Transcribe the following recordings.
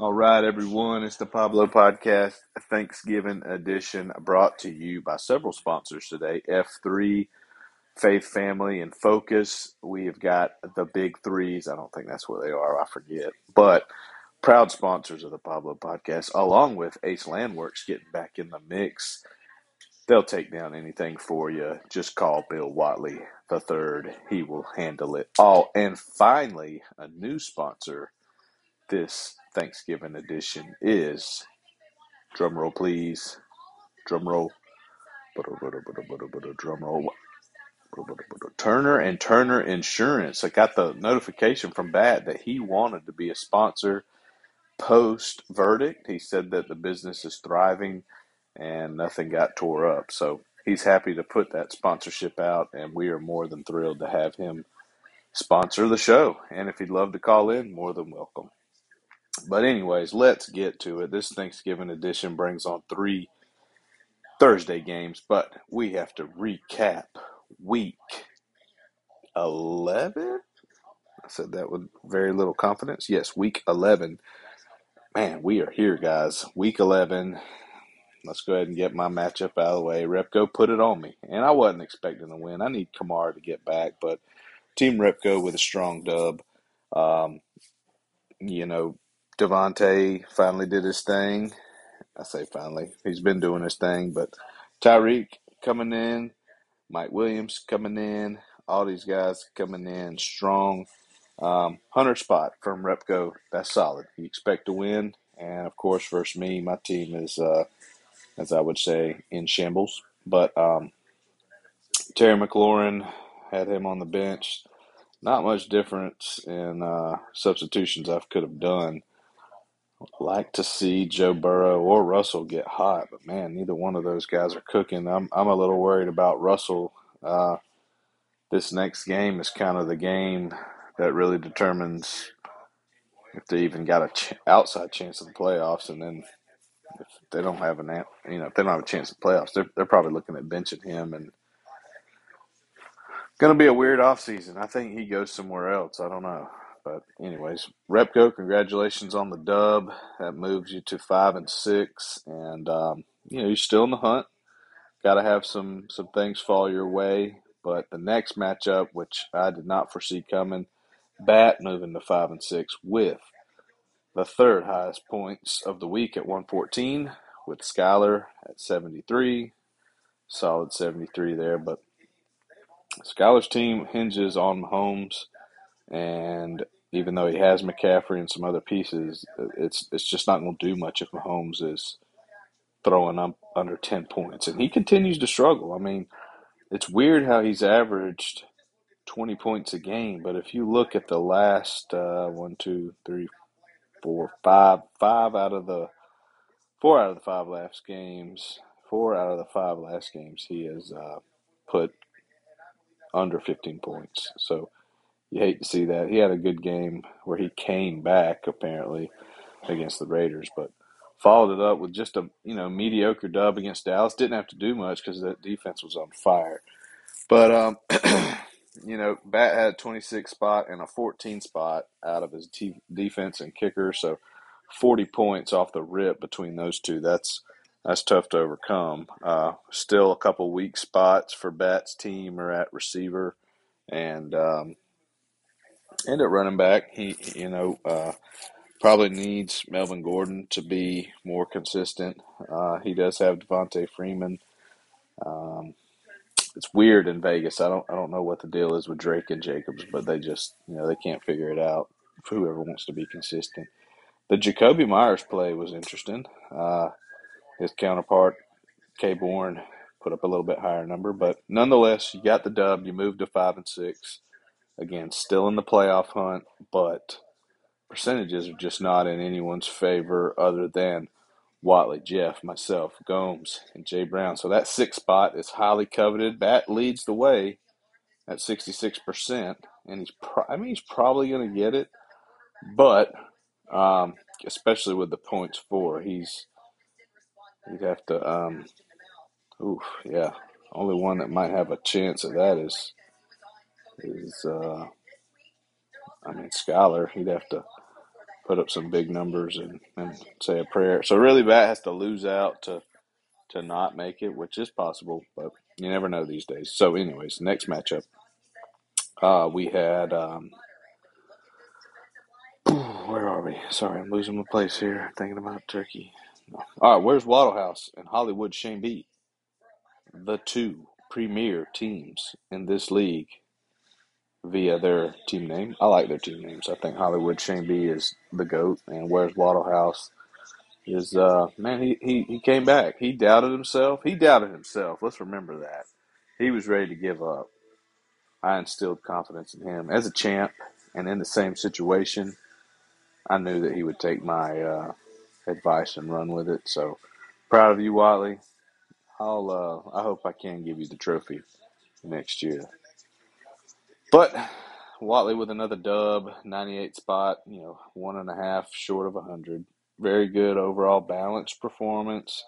All right, everyone. It's the Pablo Podcast, Thanksgiving edition, brought to you by several sponsors today F3, Faith Family, and Focus. We have got the big threes. I don't think that's what they are. I forget. But proud sponsors of the Pablo Podcast, along with Ace Landworks getting back in the mix. They'll take down anything for you. Just call Bill Watley the third. He will handle it all. And finally, a new sponsor this Thanksgiving edition is drum roll, please. Drum roll. Drum roll. Turner and Turner Insurance. I got the notification from Bat that he wanted to be a sponsor post verdict. He said that the business is thriving and nothing got tore up. So he's happy to put that sponsorship out, and we are more than thrilled to have him sponsor the show. And if he'd love to call in, more than welcome. But, anyways, let's get to it. This Thanksgiving edition brings on three Thursday games, but we have to recap week 11. I said that with very little confidence. Yes, week 11. Man, we are here, guys. Week 11. Let's go ahead and get my matchup out of the way. Repco put it on me, and I wasn't expecting to win. I need Kamara to get back, but Team Repco with a strong dub. Um, you know, Devontae finally did his thing. I say finally. He's been doing his thing, but Tyreek coming in, Mike Williams coming in, all these guys coming in strong. Um, Hunter spot from Repco, that's solid. You expect to win, and of course, versus me, my team is, uh, as I would say, in shambles. But um, Terry McLaurin had him on the bench. Not much difference in uh, substitutions I could have done like to see Joe Burrow or Russell get hot, but man, neither one of those guys are cooking. I'm I'm a little worried about Russell. Uh, this next game is kind of the game that really determines if they even got a ch- outside chance of the playoffs, and then if they don't have an you know if they don't have a chance of playoffs, they're they're probably looking at benching him and. Going to be a weird offseason. I think he goes somewhere else. I don't know. But anyways, Repco, congratulations on the dub. That moves you to five and six, and um, you know you're still in the hunt. Got to have some some things fall your way. But the next matchup, which I did not foresee coming, Bat moving to five and six with the third highest points of the week at 114, with Skyler at 73, solid 73 there. But Skyler's team hinges on Mahomes and even though he has McCaffrey and some other pieces, it's it's just not going to do much if Mahomes is throwing up under 10 points. And he continues to struggle. I mean, it's weird how he's averaged 20 points a game, but if you look at the last uh, one, two, three, four, five, five out of the four out of the five last games, four out of the five last games, he has uh, put under 15 points. So you hate to see that. He had a good game where he came back apparently against the Raiders, but followed it up with just a you know mediocre dub against Dallas. Didn't have to do much because that defense was on fire. But um, you know, Bat had a 26 spot and a 14 spot out of his t- defense and kicker, so 40 points off the rip between those two. That's that's tough to overcome. Uh, still a couple weak spots for Bat's team are at receiver, and um, and at running back, he you know uh, probably needs Melvin Gordon to be more consistent. Uh, he does have Devonta Freeman. Um, it's weird in Vegas. I don't I don't know what the deal is with Drake and Jacobs, but they just you know they can't figure it out. Whoever wants to be consistent. The Jakobi Meyers play was interesting. Uh, his counterpart, K. Bourne, put up a little bit higher number, but nonetheless, you got the dub. You moved to five and six. Again, still in the playoff hunt, but percentages are just not in anyone's favor other than Watley, Jeff, myself, Gomes, and Jay Brown. So that sixth spot is highly coveted. Bat leads the way at 66%, and he's pro- I mean he's probably going to get it, but um, especially with the points for, he's he'd have to um, oof, yeah. Only one that might have a chance of that is is uh, I mean Scholar. He'd have to put up some big numbers and, and say a prayer. So really, Bat has to lose out to to not make it, which is possible, but you never know these days. So, anyways, next matchup, uh, we had. Um, where are we? Sorry, I'm losing my place here. Thinking about Turkey. No. All right, where's Waddle House and Hollywood Shane B? The two premier teams in this league via their team name. I like their team names. I think Hollywood Shane B is the GOAT, and Where's Waddle House is, uh, man, he, he, he came back. He doubted himself. He doubted himself. Let's remember that. He was ready to give up. I instilled confidence in him. As a champ and in the same situation, I knew that he would take my uh, advice and run with it. So proud of you, Watley. I'll uh, I hope I can give you the trophy next year. But Watley with another dub, 98 spot, you know, one and a half short of 100. Very good overall balanced performance.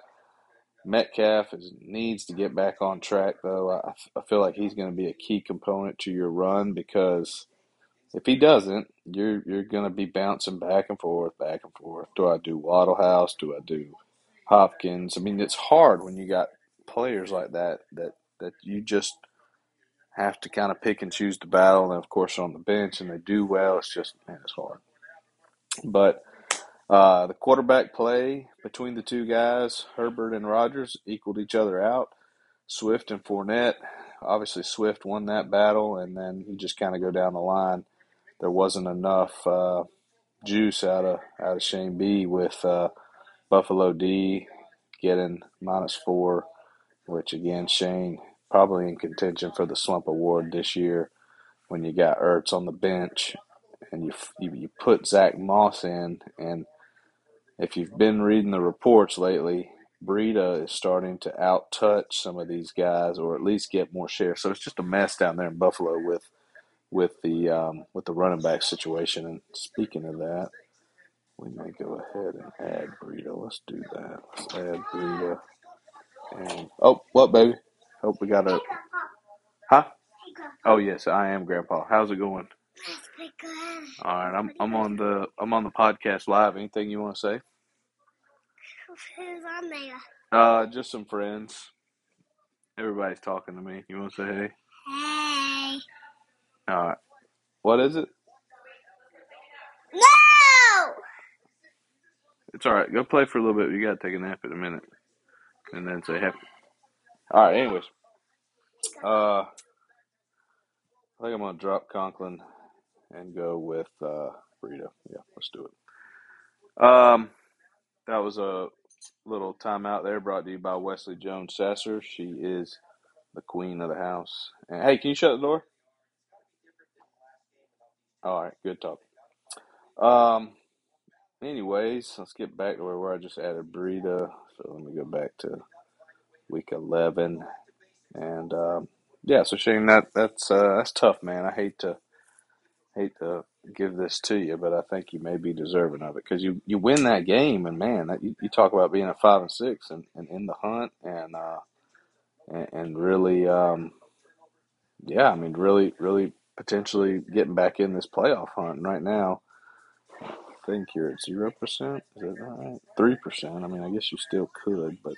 Metcalf is, needs to get back on track, though. I, I feel like he's going to be a key component to your run because if he doesn't, you're you're going to be bouncing back and forth, back and forth. Do I do Waddle House? Do I do Hopkins? I mean, it's hard when you got players like that that that you just have to kind of pick and choose the battle. And of course, on the bench, and they do well. It's just man, it's hard. But uh, the quarterback play between the two guys, Herbert and Rodgers, equaled each other out. Swift and Fournette, obviously Swift won that battle, and then you just kind of go down the line. There wasn't enough uh, juice out of out of Shane B with uh, Buffalo D getting minus four, which again Shane probably in contention for the slump award this year when you got Ertz on the bench and you you, put Zach Moss in and if you've been reading the reports lately, Breida is starting to out touch some of these guys, or at least get more shares. So it's just a mess down there in Buffalo with with the um, with the running back situation. And speaking of that, we may go ahead and add Breida. Let's do that. Let's add Breida. And oh, what baby? Hope we got a huh? Oh yes, I am Grandpa. How's it going? All right, I'm I'm on the I'm on the podcast live. Anything you want to say? Who's on there? Uh, just some friends. Everybody's talking to me. You want to say hey? Hey. All right. What is it? No! It's all right. Go play for a little bit. You got to take a nap in a minute, and then say happy. All right. Anyways, uh, I think I'm gonna drop Conklin and go with uh, Burrito. Yeah, let's do it. Um, that was a little timeout there brought to you by Wesley Jones Sasser. She is the queen of the house. And hey, can you shut the door? All right, good talk. Um, anyways, let's get back to where, I just added Breida. So let me go back to week eleven, and um, yeah. So Shane, that that's uh, that's tough, man. I hate to hate to give this to you, but I think you may be deserving of it because you you win that game, and man, that, you, you talk about being at five and six and, and in the hunt, and uh, and, and really, um, yeah, I mean, really, really potentially getting back in this playoff hunt. And right now, I think you're at zero percent. Is that right? Three percent. I mean, I guess you still could, but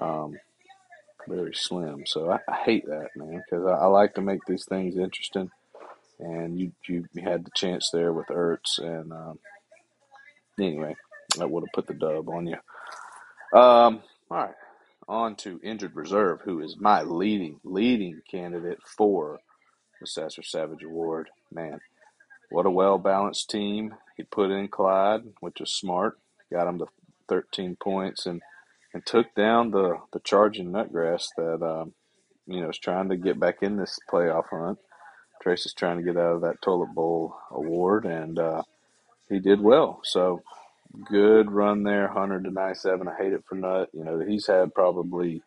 um, very slim. So I, I hate that, man, because I, I like to make these things interesting. And you you had the chance there with Ertz, and um, anyway, that would have put the dub on you. Um, all right, on to injured reserve, who is my leading leading candidate for the Sasser Savage Award. Man, what a well balanced team. He put in Clyde, which was smart. Got him to 13 points and, and took down the, the charging Nutgrass that um, you know is trying to get back in this playoff hunt. Trace is trying to get out of that toilet bowl award, and uh, he did well. So good run there, 100 to 97. I hate it for Nut. You know he's had probably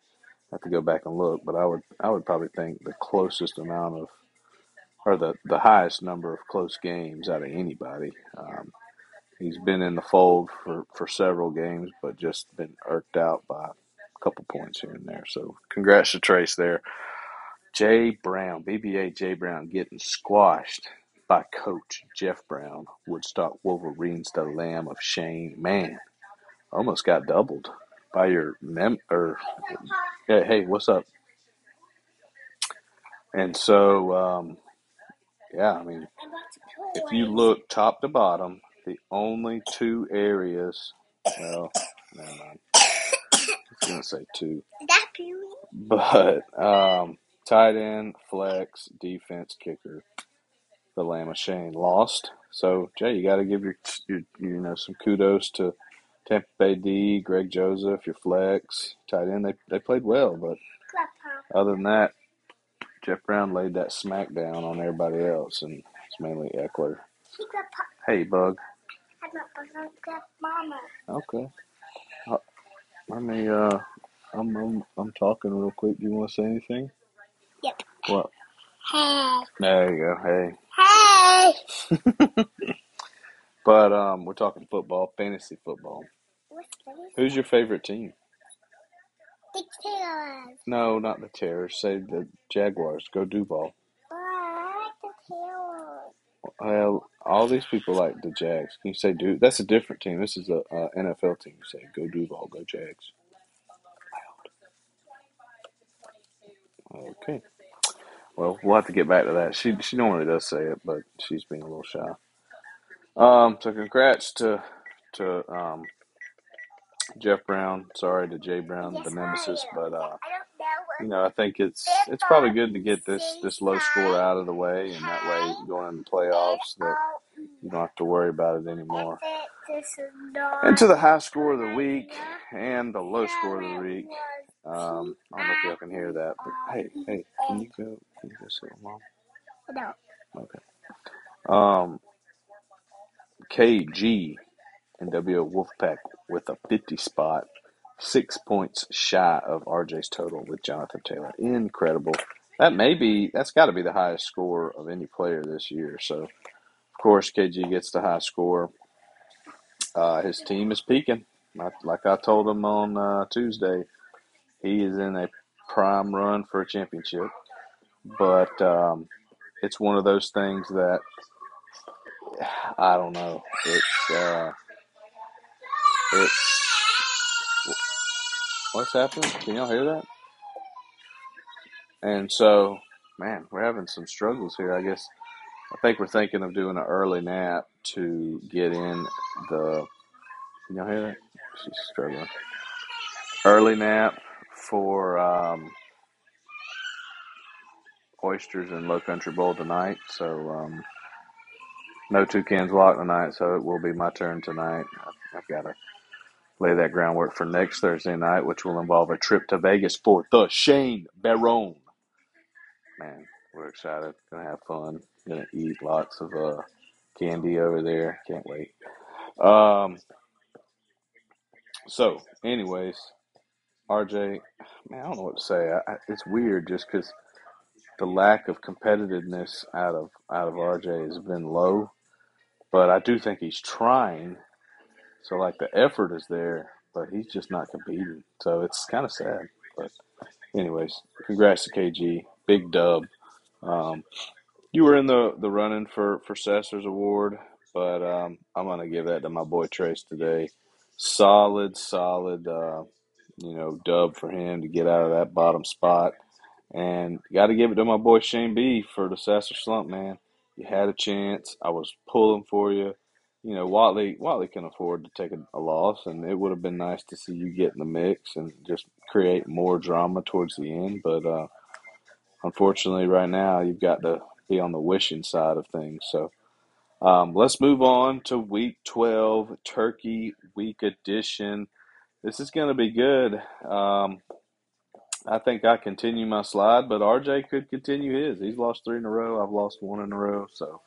I have to go back and look, but I would I would probably think the closest amount of or the, the highest number of close games out of anybody. Um, he's been in the fold for, for several games, but just been irked out by a couple points here and there. So congrats to Trace there. Jay Brown, BBA Jay Brown, getting squashed by Coach Jeff Brown. Woodstock Wolverines, the Lamb of Shane. Man, almost got doubled by your mem or hey, hey, what's up? And so, um, yeah, I mean, if you look top to bottom, the only two areas, well, never mind. I was gonna say two, That but um, tight end, flex, defense, kicker, the Lamb of Shane lost. So Jay, you got to give your, your you know some kudos to Tampa Bay D, Greg Joseph, your flex, tight end. They they played well, but other than that, Jeff Brown laid that smack down on everybody else, and it's mainly Ekeler. Hey, Bug. Okay. Uh, Let me. Uh, I'm I'm I'm talking real quick. Do you want to say anything? Yep. What? Hey. There you go. Hey. Hey. But um, we're talking football, fantasy football. What's? Who's your favorite team? The tails. No, not the Terrors. Say the Jaguars. Go Duval. Oh, I like the tails. Well, all these people like the Jags. Can you say Du? That's a different team. This is a, NFL team. You say go Duval, go Jags. Okay. Well, we'll have to get back to that. She she normally does say it, but she's being a little shy. Um. So congrats to to um Jeff Brown. Sorry to Jay Brown, the nemesis, but uh, I don't know you know, I think it's it's probably good to get this this low score out of the way, and that way going into the playoffs that you don't have to worry about it anymore. This is not. And to the high score of the week and the low score of the week. Um, I don't know if y'all can hear that, but hey, hey, can you go? Can you go sit with mom? No. Okay. Um, KG and W Wolfpack with a 50 spot, six points shy of RJ's total with Jonathan Taylor. Incredible. That may be, that's got to be the highest score of any player this year. So, of course, KG gets the high score. Uh, his team is peaking. Like, I told him on uh, Tuesday, he is in a prime run for a championship. But um, it's one of those things that I don't know. It's uh, it's what's happening? Can y'all hear that? And so, man, we're having some struggles here. I guess I think we're thinking of doing an early nap to get in the. Can y'all hear that? She's struggling. Early nap for um, oysters and Low Country Boil tonight. So um, no two cans locked tonight. So it will be my turn tonight. I've, got to lay that groundwork for next Thursday night, which will involve a trip to Vegas for the Shane Barone. Man, we're excited. Gonna have fun. Gonna eat lots of uh, candy over there. Can't wait. Um. So, anyways, RJ, man, I don't know what to say. I, I, it's weird just because the lack of competitiveness out of out of RJ has been low, but I do think he's trying. So, like the effort is there, but he's just not competing. So it's kind of sad. But, anyways, congrats to KG. Big dub. Um, you were in the, the running for, for Sasser's award, but um, I'm to give that to my boy Trace today. Solid, solid, uh, you know, dub for him to get out of that bottom spot. And got to give it to my boy Shane B for the Sasser slump, man. You had a chance. I was pulling for you. You know, Watley Watley can afford to take a, a loss, and it would have been nice to see you get in the mix and just create more drama towards the end. But uh, unfortunately, right now you've got to be on the wishing side of things. So um, let's move on to Week 12, Turkey Week Edition. This is going to be good. Um, I think I continue my slide, but RJ could continue his. He's lost three in a row. I've lost one in a row. So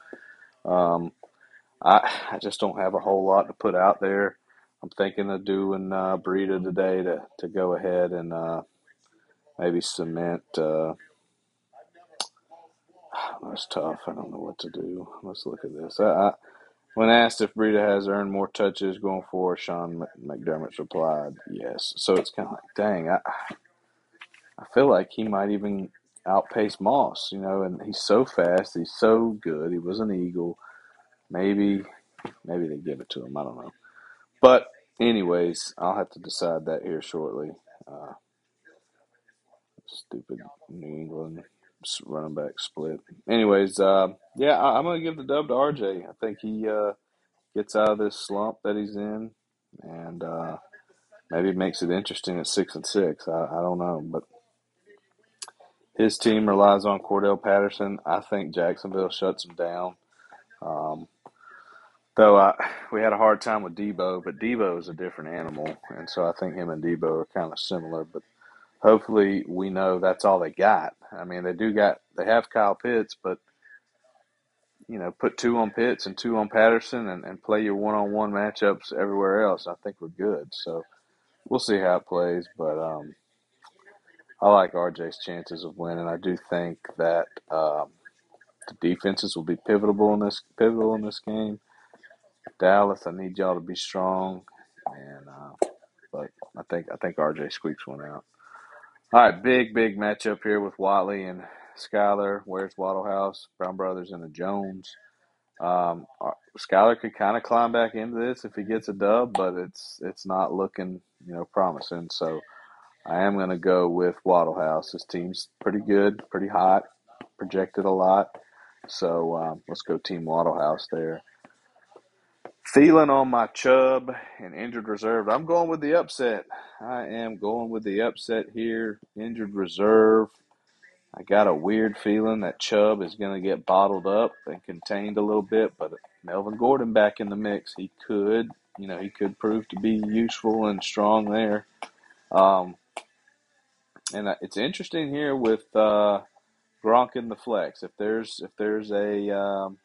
um, I I just don't have a whole lot to put out there. I'm thinking of doing uh, Burrito today to, to go ahead and uh, maybe cement. Uh, that's tough. I don't know what to do. Let's look at this. I, I, when asked if Breida has earned more touches going forward, Sean McDermott replied, yes. So it's kind of like, dang, I, I feel like he might even outpace Moss. You know, and he's so fast. He's so good. He was an Eagle. Maybe maybe they give it to him. I don't know. But anyways, I'll have to decide that here shortly. Uh, stupid New England running back split. Anyways, uh, yeah, I, am gonna give the dub to RJ. I think he uh, gets out of this slump that he's in, and uh, maybe makes it interesting at six and six. I, I don't know, but his team relies on Cordarrelle Patterson. I think Jacksonville shuts him down. Um, though I, we had a hard time with Deebo, but Deebo is a different animal, and so I think him and Deebo are kind of similar. But hopefully, we know that's all they got. I mean, they do got they have Kyle Pitts, but you know, put two on Pitts and two on Patterson, and, and play your one-on-one matchups everywhere else. I think we're good. So we'll see how it plays, but um, I like RJ's chances of winning. I do think that um, the defenses will be pivotal in this pivotal in this game. Dallas, I need y'all to be strong, and uh, but I think I think RJ squeaks one out. All right, big big matchup here with Watley and Skyler. Where's Waddlehouse? Brown Brothers and the Jones. Um, uh, Skyler could kind of climb back into this if he gets a dub, but it's it's not looking you know promising. So I am going to go with Waddlehouse. His team's pretty good, pretty hot, projected a lot. So um, let's go Team Waddlehouse there. Feeling on my chub and injured reserve. I'm going with the upset. I am going with the upset here. Injured reserve. I got a weird feeling that Chubb is going to get bottled up and contained a little bit, but Melvin Gordon back in the mix. He could, you know, he could prove to be useful and strong there. Um, and uh, it's interesting here with uh, Gronk in the flex. If there's if there's a um,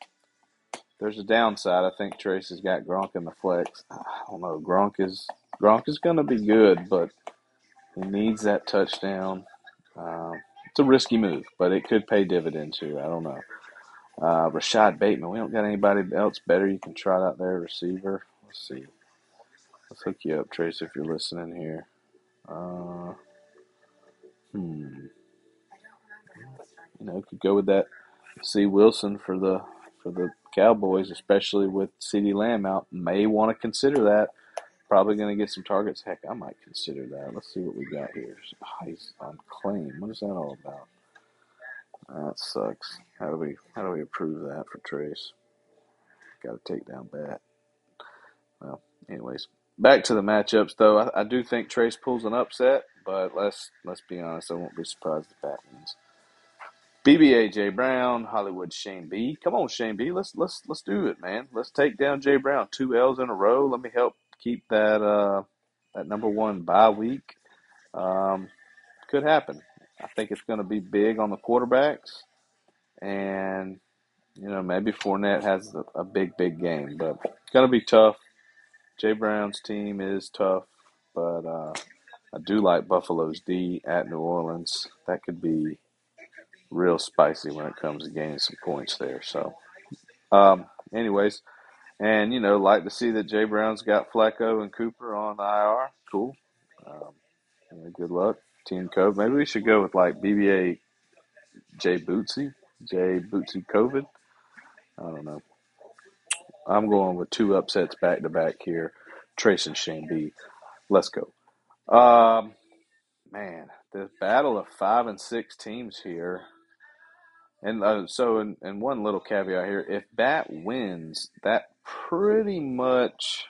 there's a downside, I think Trace has got Gronk in the flex. I don't know. Gronk is Gronk is going to be good, but he needs that touchdown. Um, it's a risky move, but it could pay dividends here. I don't know. Uh, Rashod Bateman. We don't got anybody else better you can try out there, receiver. Let's see. Let's hook you up, Trace, if you're listening here. Uh, hmm. You know, could go with that. See Wilson for the for the Cowboys, especially with CeeDee Lamb out. May want to consider that. Probably going to get some targets. Heck, I might consider that. Let's see what we got here. Oh, he's on claim. What is that all about? That sucks. How do we how do we approve that for Trace? Got to take down Bat. Well, anyways, back to the matchups though. I, I, do think Trace pulls an upset, but let's let's be honest. I won't be surprised if Bat wins. BBA Jay Brown, Hollywood Shane B. Come on, Shane B. Let's let's let's do it, man. Let's take down Jay Brown. Two L's in a row. Let me help keep that uh that number one bye week. Um, could happen. I think it's going to be big on the quarterbacks, and you know maybe Fournette has a, a big big game, but it's going to be tough. Jay Brown's team is tough, but uh, I do like Buffalo's D at New Orleans. That could be real spicy when it comes to gaining some points there. So, um, anyways, and you know, like to see that Jay Brown's got Flacco and Cooper on IR. Cool. Um, good luck, Team Cove. Maybe we should go with like BBA Jay Bootsy, Jay Bootsy COVID. I don't know. I'm going with two upsets back to back here. Trace and Shane B. Let's go. Um, man, the battle of five and six teams here. And uh, so, in, in one little caveat here, if Bat wins, that pretty much.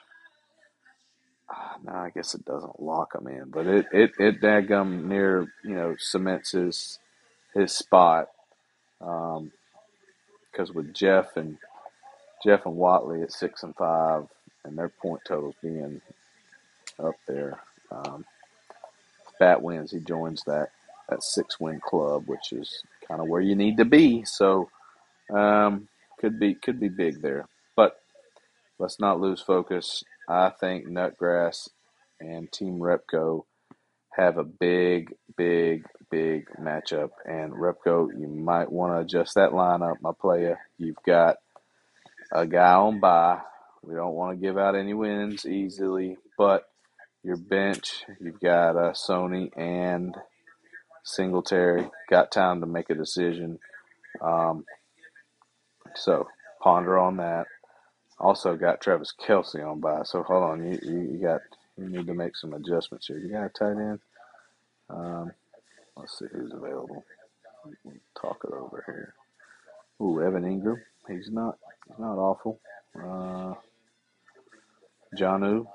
Uh, no, I guess it doesn't lock him in, but it it it daggum near you know cements his his spot. Um, because with Jeff and Jeff and Watley at six and five, and their point totals being up there, um, Bat wins, he joins that that six win club, which is kind of where you need to be. So um, could be could be big there, but let's not lose focus. I think Nutgrass and Team Repco have a big, big, big matchup. And Repco, you might want to adjust that lineup, my player. You've got a guy on bye. We don't want to give out any wins easily, but your bench, you've got uh, Sony and Singletary got time to make a decision. Um, so ponder on that. Also got Travis Kelce on by. So hold on, you, you, got you need to make some adjustments here. You got a tight end. Um, let's see who's available. We'll talk it over here. Ooh, Evan Engram. He's not he's not awful. Uh, Jonnu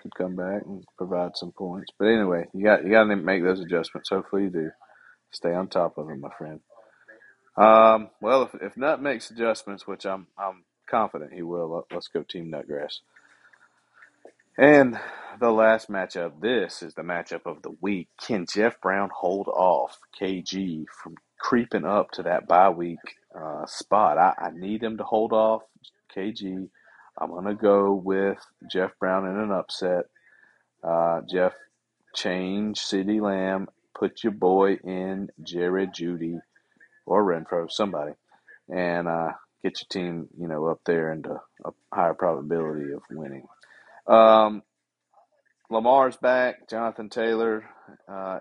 could come back and provide some points. But anyway, you got you got to make those adjustments. Hopefully you do. Stay on top of them, my friend. Um, well, if, if Nut makes adjustments, which I'm I'm confident he will, let's go Team Nutgrass. And the last matchup, this is the matchup of the week. Can Jeff Brown hold off KG from creeping up to that bye week uh, spot? I, I need him to hold off KG. I'm going to go with Jeff Brown in an upset. Uh, Jeff, change CeeDee Lamb. Put your boy in Jerry Jeudy or Renfrow, somebody, and uh, get your team, you know, up there into a higher probability of winning. Um, Lamar's back. Jonathan Taylor, uh,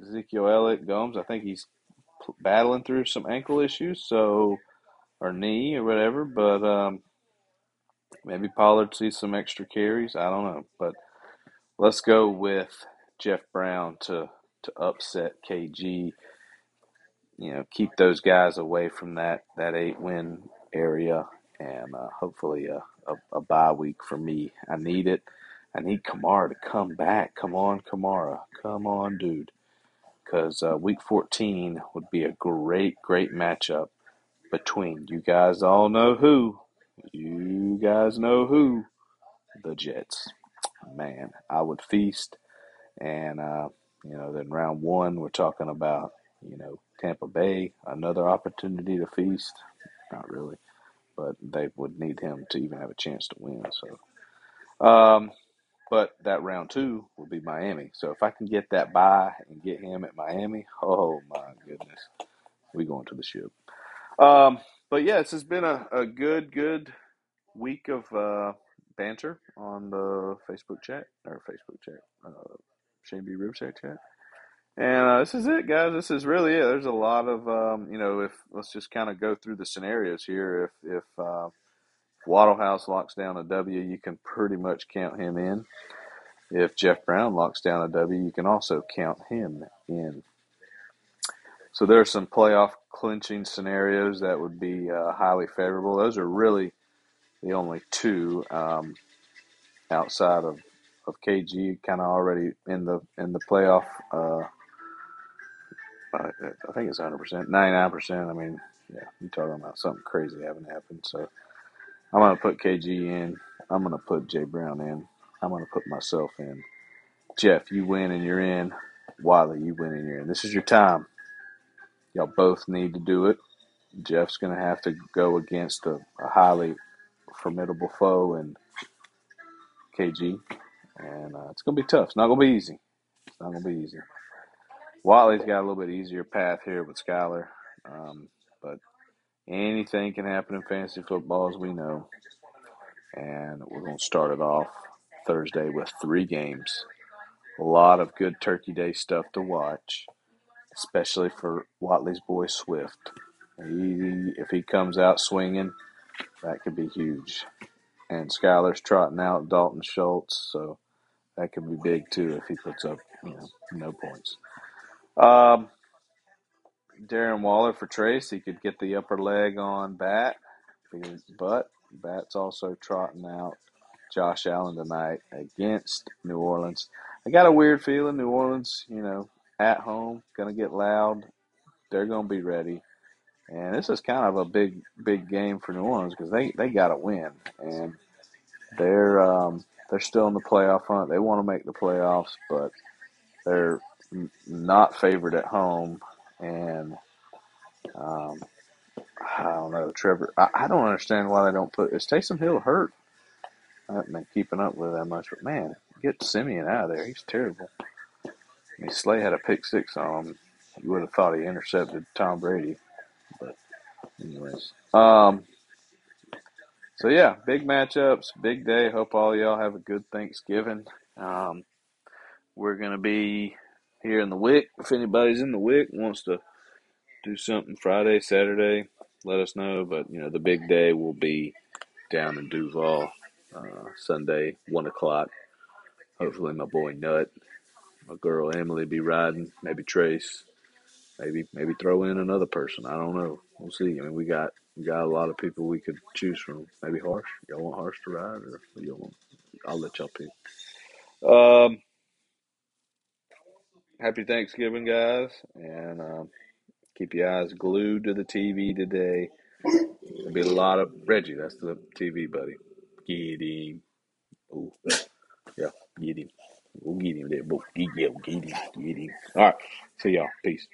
Ezekiel Elliott, Gomes. I think he's battling through some ankle issues, so or knee or whatever. But um, maybe Pollard sees some extra carries. I don't know, but let's go with Jeff Brown to to upset KG. You know, keep those guys away from that that eight win area, and uh, hopefully a, a, a bye week for me. I need it. I need Kamara to come back. Come on, Kamara. Come on, dude. Because uh, week 14 would be a great, great matchup between you guys all know who. You guys know who. The Jets. Man, I would feast. And, uh, you know, then round one, we're talking about, you know, Tampa Bay, another opportunity to feast. Not really, but they would need him to even have a chance to win. So, um, but that round two will be Miami. So if I can get that by and get him at Miami, oh my goodness, we going to the ship. Um, but yeah, this has been a, a good, good week of uh, banter on the Facebook chat or Facebook chat, uh, Shane B. Ribsack chat. And uh, this is it, guys. This is really it. There's a lot of, um, you know, if let's just kind of go through the scenarios here. If if uh, Waddlehouse locks down a W, you can pretty much count him in. If Jeff Brown locks down a W, you can also count him in. So there are some playoff clinching scenarios that would be uh, highly favorable. Those are really the only two um, outside of, of KG, kind of already in the in the playoff. Uh, I think it's 100 percent, 99 percent. I mean, yeah, you're talking about something crazy having happened. So I'm gonna put KG in. I'm gonna put Jay Brown in. I'm gonna put myself in. Jeff, you win and you're in. Wiley, you win and you're in. This is your time. Y'all both need to do it. Jeff's gonna have to go against a, a highly formidable foe and KG, and uh, it's gonna be tough. It's not gonna be easy. It's not gonna be easy. Wiley's got a little bit easier path here with Skyler, um, but anything can happen in fantasy football, as we know. And we're going to start it off Thursday with three games. A lot of good Turkey Day stuff to watch, especially for Watley's boy Swift. He, if he comes out swinging, that could be huge. And Skyler's trotting out Dalton Schultz, so that could be big too if he puts up you know no points. Um, Darren Waller for Trace. He could get the upper leg on Bat, but Bat's also trotting out Josh Allen tonight against New Orleans. I got a weird feeling New Orleans, you know, at home, going to get loud. They're going to be ready. And this is kind of a big, big game for New Orleans because they, they got to win. And they're um, they're still in the playoff hunt. They want to make the playoffs, but they're not favored at home and um, I don't know, Trevor. I, I, don't understand why they don't put. Is Taysom Hill hurt? I haven't been keeping up with that much, but man, get Siemian out of there. He's terrible. Mean, Slay had a pick six on him. You would have thought he intercepted Tom Brady, but anyways. Um. So yeah, big matchups, big day. Hope all y'all have a good Thanksgiving. Um, we're gonna be here in the Wick. If anybody's in the Wick wants to do something Friday, Saturday, let us know. But you know, the big day will be down in Duval uh, Sunday, one o'clock. Hopefully, my boy Nut, my girl Emily be riding. Maybe Trace. Maybe maybe throw in another person. I don't know. We'll see. I mean, we got we got a lot of people we could choose from. Maybe Harsh. Y'all want Harsh to ride, or y'all want? I'll let y'all pick. Um, happy Thanksgiving, guys, and um, keep your eyes glued to the TV today. There'll be a lot of Reggie. That's the TV buddy. Get him. Oh, yeah, get him. We'll get him there. Boy. Get, yeah, get him. Get him. All right. See y'all. Peace.